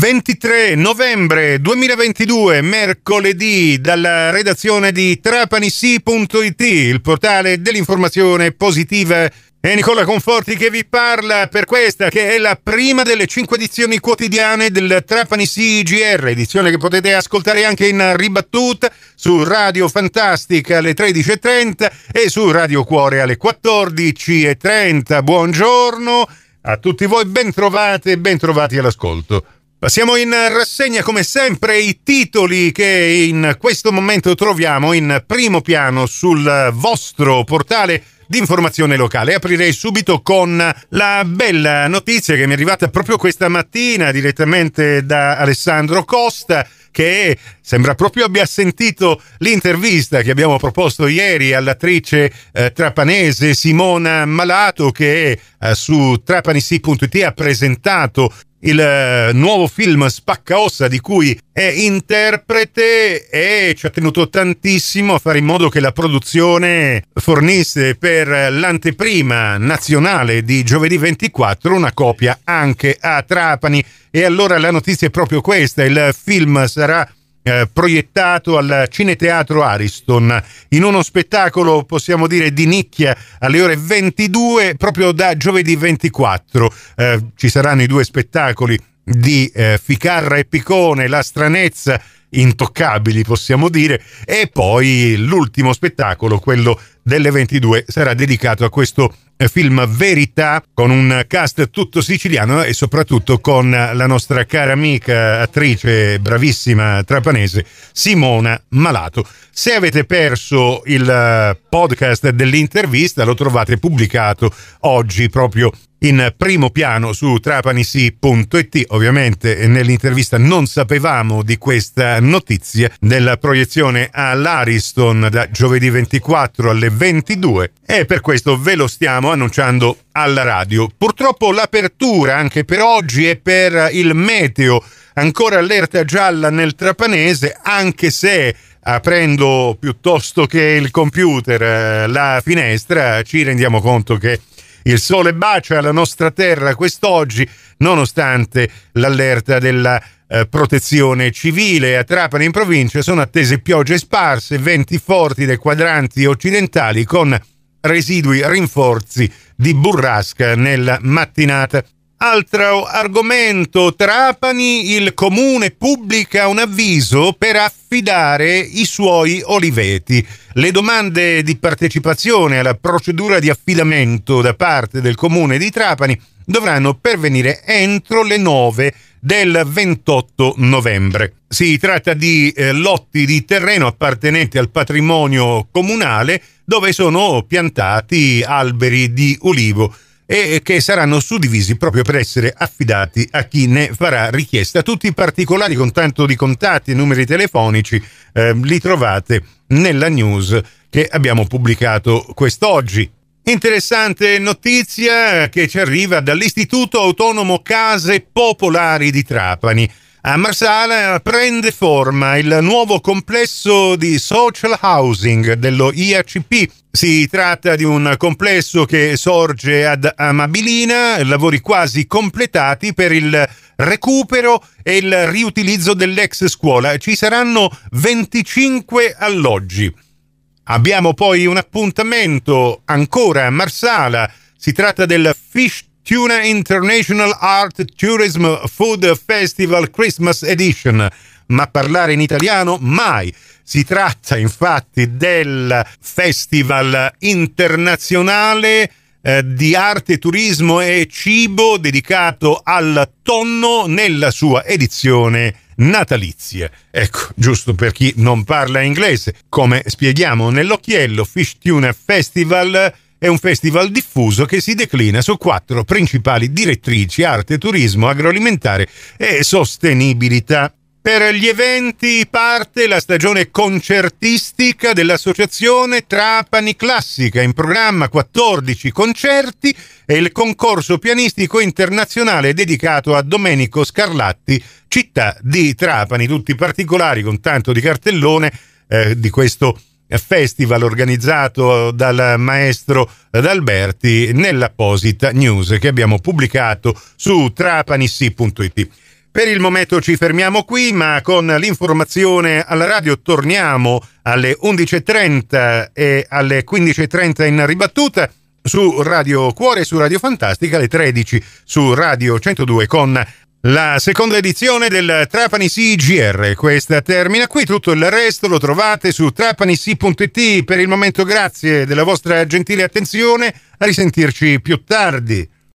23 novembre 2022, mercoledì, dalla redazione di trapanisi.it, il portale dell'informazione positiva. È Nicola Conforti che vi parla per questa che è la prima delle cinque edizioni quotidiane del Trapani CGR, edizione che potete ascoltare anche in ribattuta su Radio Fantastica alle 13.30 e su Radio Cuore alle 14.30. Buongiorno a tutti voi, ben trovate e ben all'ascolto. Passiamo in rassegna come sempre i titoli che in questo momento troviamo in primo piano sul vostro portale di informazione locale. Aprirei subito con la bella notizia che mi è arrivata proprio questa mattina direttamente da Alessandro Costa che sembra proprio abbia sentito l'intervista che abbiamo proposto ieri all'attrice eh, trapanese Simona Malato che eh, su trapanisi.it ha presentato il eh, nuovo film Spaccaossa di cui è interprete e ci ha tenuto tantissimo a fare in modo che la produzione fornisse per l'anteprima nazionale di giovedì 24 una copia anche a Trapani. E allora la notizia è proprio questa, il film sarà eh, proiettato al Cineteatro Ariston. In uno spettacolo possiamo dire di nicchia alle ore 22 proprio da giovedì 24 eh, ci saranno i due spettacoli di eh, Ficarra e Picone La stranezza intoccabili possiamo dire e poi l'ultimo spettacolo quello delle 22 sarà dedicato a questo film Verità con un cast tutto siciliano e soprattutto con la nostra cara amica attrice bravissima trapanese Simona Malato. Se avete perso il podcast dell'intervista lo trovate pubblicato oggi proprio in primo piano su trapanisi.it. Ovviamente nell'intervista non sapevamo di questa notizia della proiezione all'Ariston da giovedì 24 alle 22 e per questo ve lo stiamo annunciando alla radio. Purtroppo l'apertura anche per oggi è per il meteo. Ancora allerta gialla nel trapanese, anche se aprendo piuttosto che il computer eh, la finestra ci rendiamo conto che il sole bacia la nostra terra quest'oggi, nonostante l'allerta della eh, protezione civile. A Trapani in provincia sono attese piogge sparse, venti forti dai quadranti occidentali con residui rinforzi di burrasca nella mattinata. Altro argomento, Trapani, il comune pubblica un avviso per affidare i suoi oliveti. Le domande di partecipazione alla procedura di affidamento da parte del comune di Trapani dovranno pervenire entro le 9 del 28 novembre. Si tratta di eh, lotti di terreno appartenenti al patrimonio comunale dove sono piantati alberi di ulivo e che saranno suddivisi proprio per essere affidati a chi ne farà richiesta. Tutti i particolari con tanto di contatti e numeri telefonici eh, li trovate nella news che abbiamo pubblicato quest'oggi. Interessante notizia che ci arriva dall'Istituto Autonomo Case Popolari di Trapani. A Marsala prende forma il nuovo complesso di social housing dello IACP. Si tratta di un complesso che sorge ad Amabilina, lavori quasi completati per il recupero e il riutilizzo dell'ex scuola. Ci saranno 25 alloggi. Abbiamo poi un appuntamento ancora a Marsala. Si tratta del Fish Tuna International Art Tourism Food Festival Christmas Edition. Ma parlare in italiano mai. Si tratta infatti del Festival internazionale eh, di arte, turismo e cibo dedicato al tonno nella sua edizione natalizia. Ecco, giusto per chi non parla inglese, come spieghiamo nell'occhiello, Fish Tuna Festival è un festival diffuso che si declina su quattro principali direttrici arte, turismo, agroalimentare e sostenibilità. Per gli eventi parte la stagione concertistica dell'Associazione Trapani Classica, in programma 14 concerti e il concorso pianistico internazionale dedicato a Domenico Scarlatti, città di Trapani, tutti particolari con tanto di cartellone eh, di questo festival organizzato dal maestro D'Alberti nell'apposita news che abbiamo pubblicato su trapanissi.it. Per il momento ci fermiamo qui, ma con l'informazione alla radio torniamo alle 11.30 e alle 15.30 in ribattuta su Radio Cuore e su Radio Fantastica, alle 13 su Radio 102 con la seconda edizione del Trapani CGR. Questa termina qui, tutto il resto lo trovate su trapanisi.it. Per il momento grazie della vostra gentile attenzione, a risentirci più tardi.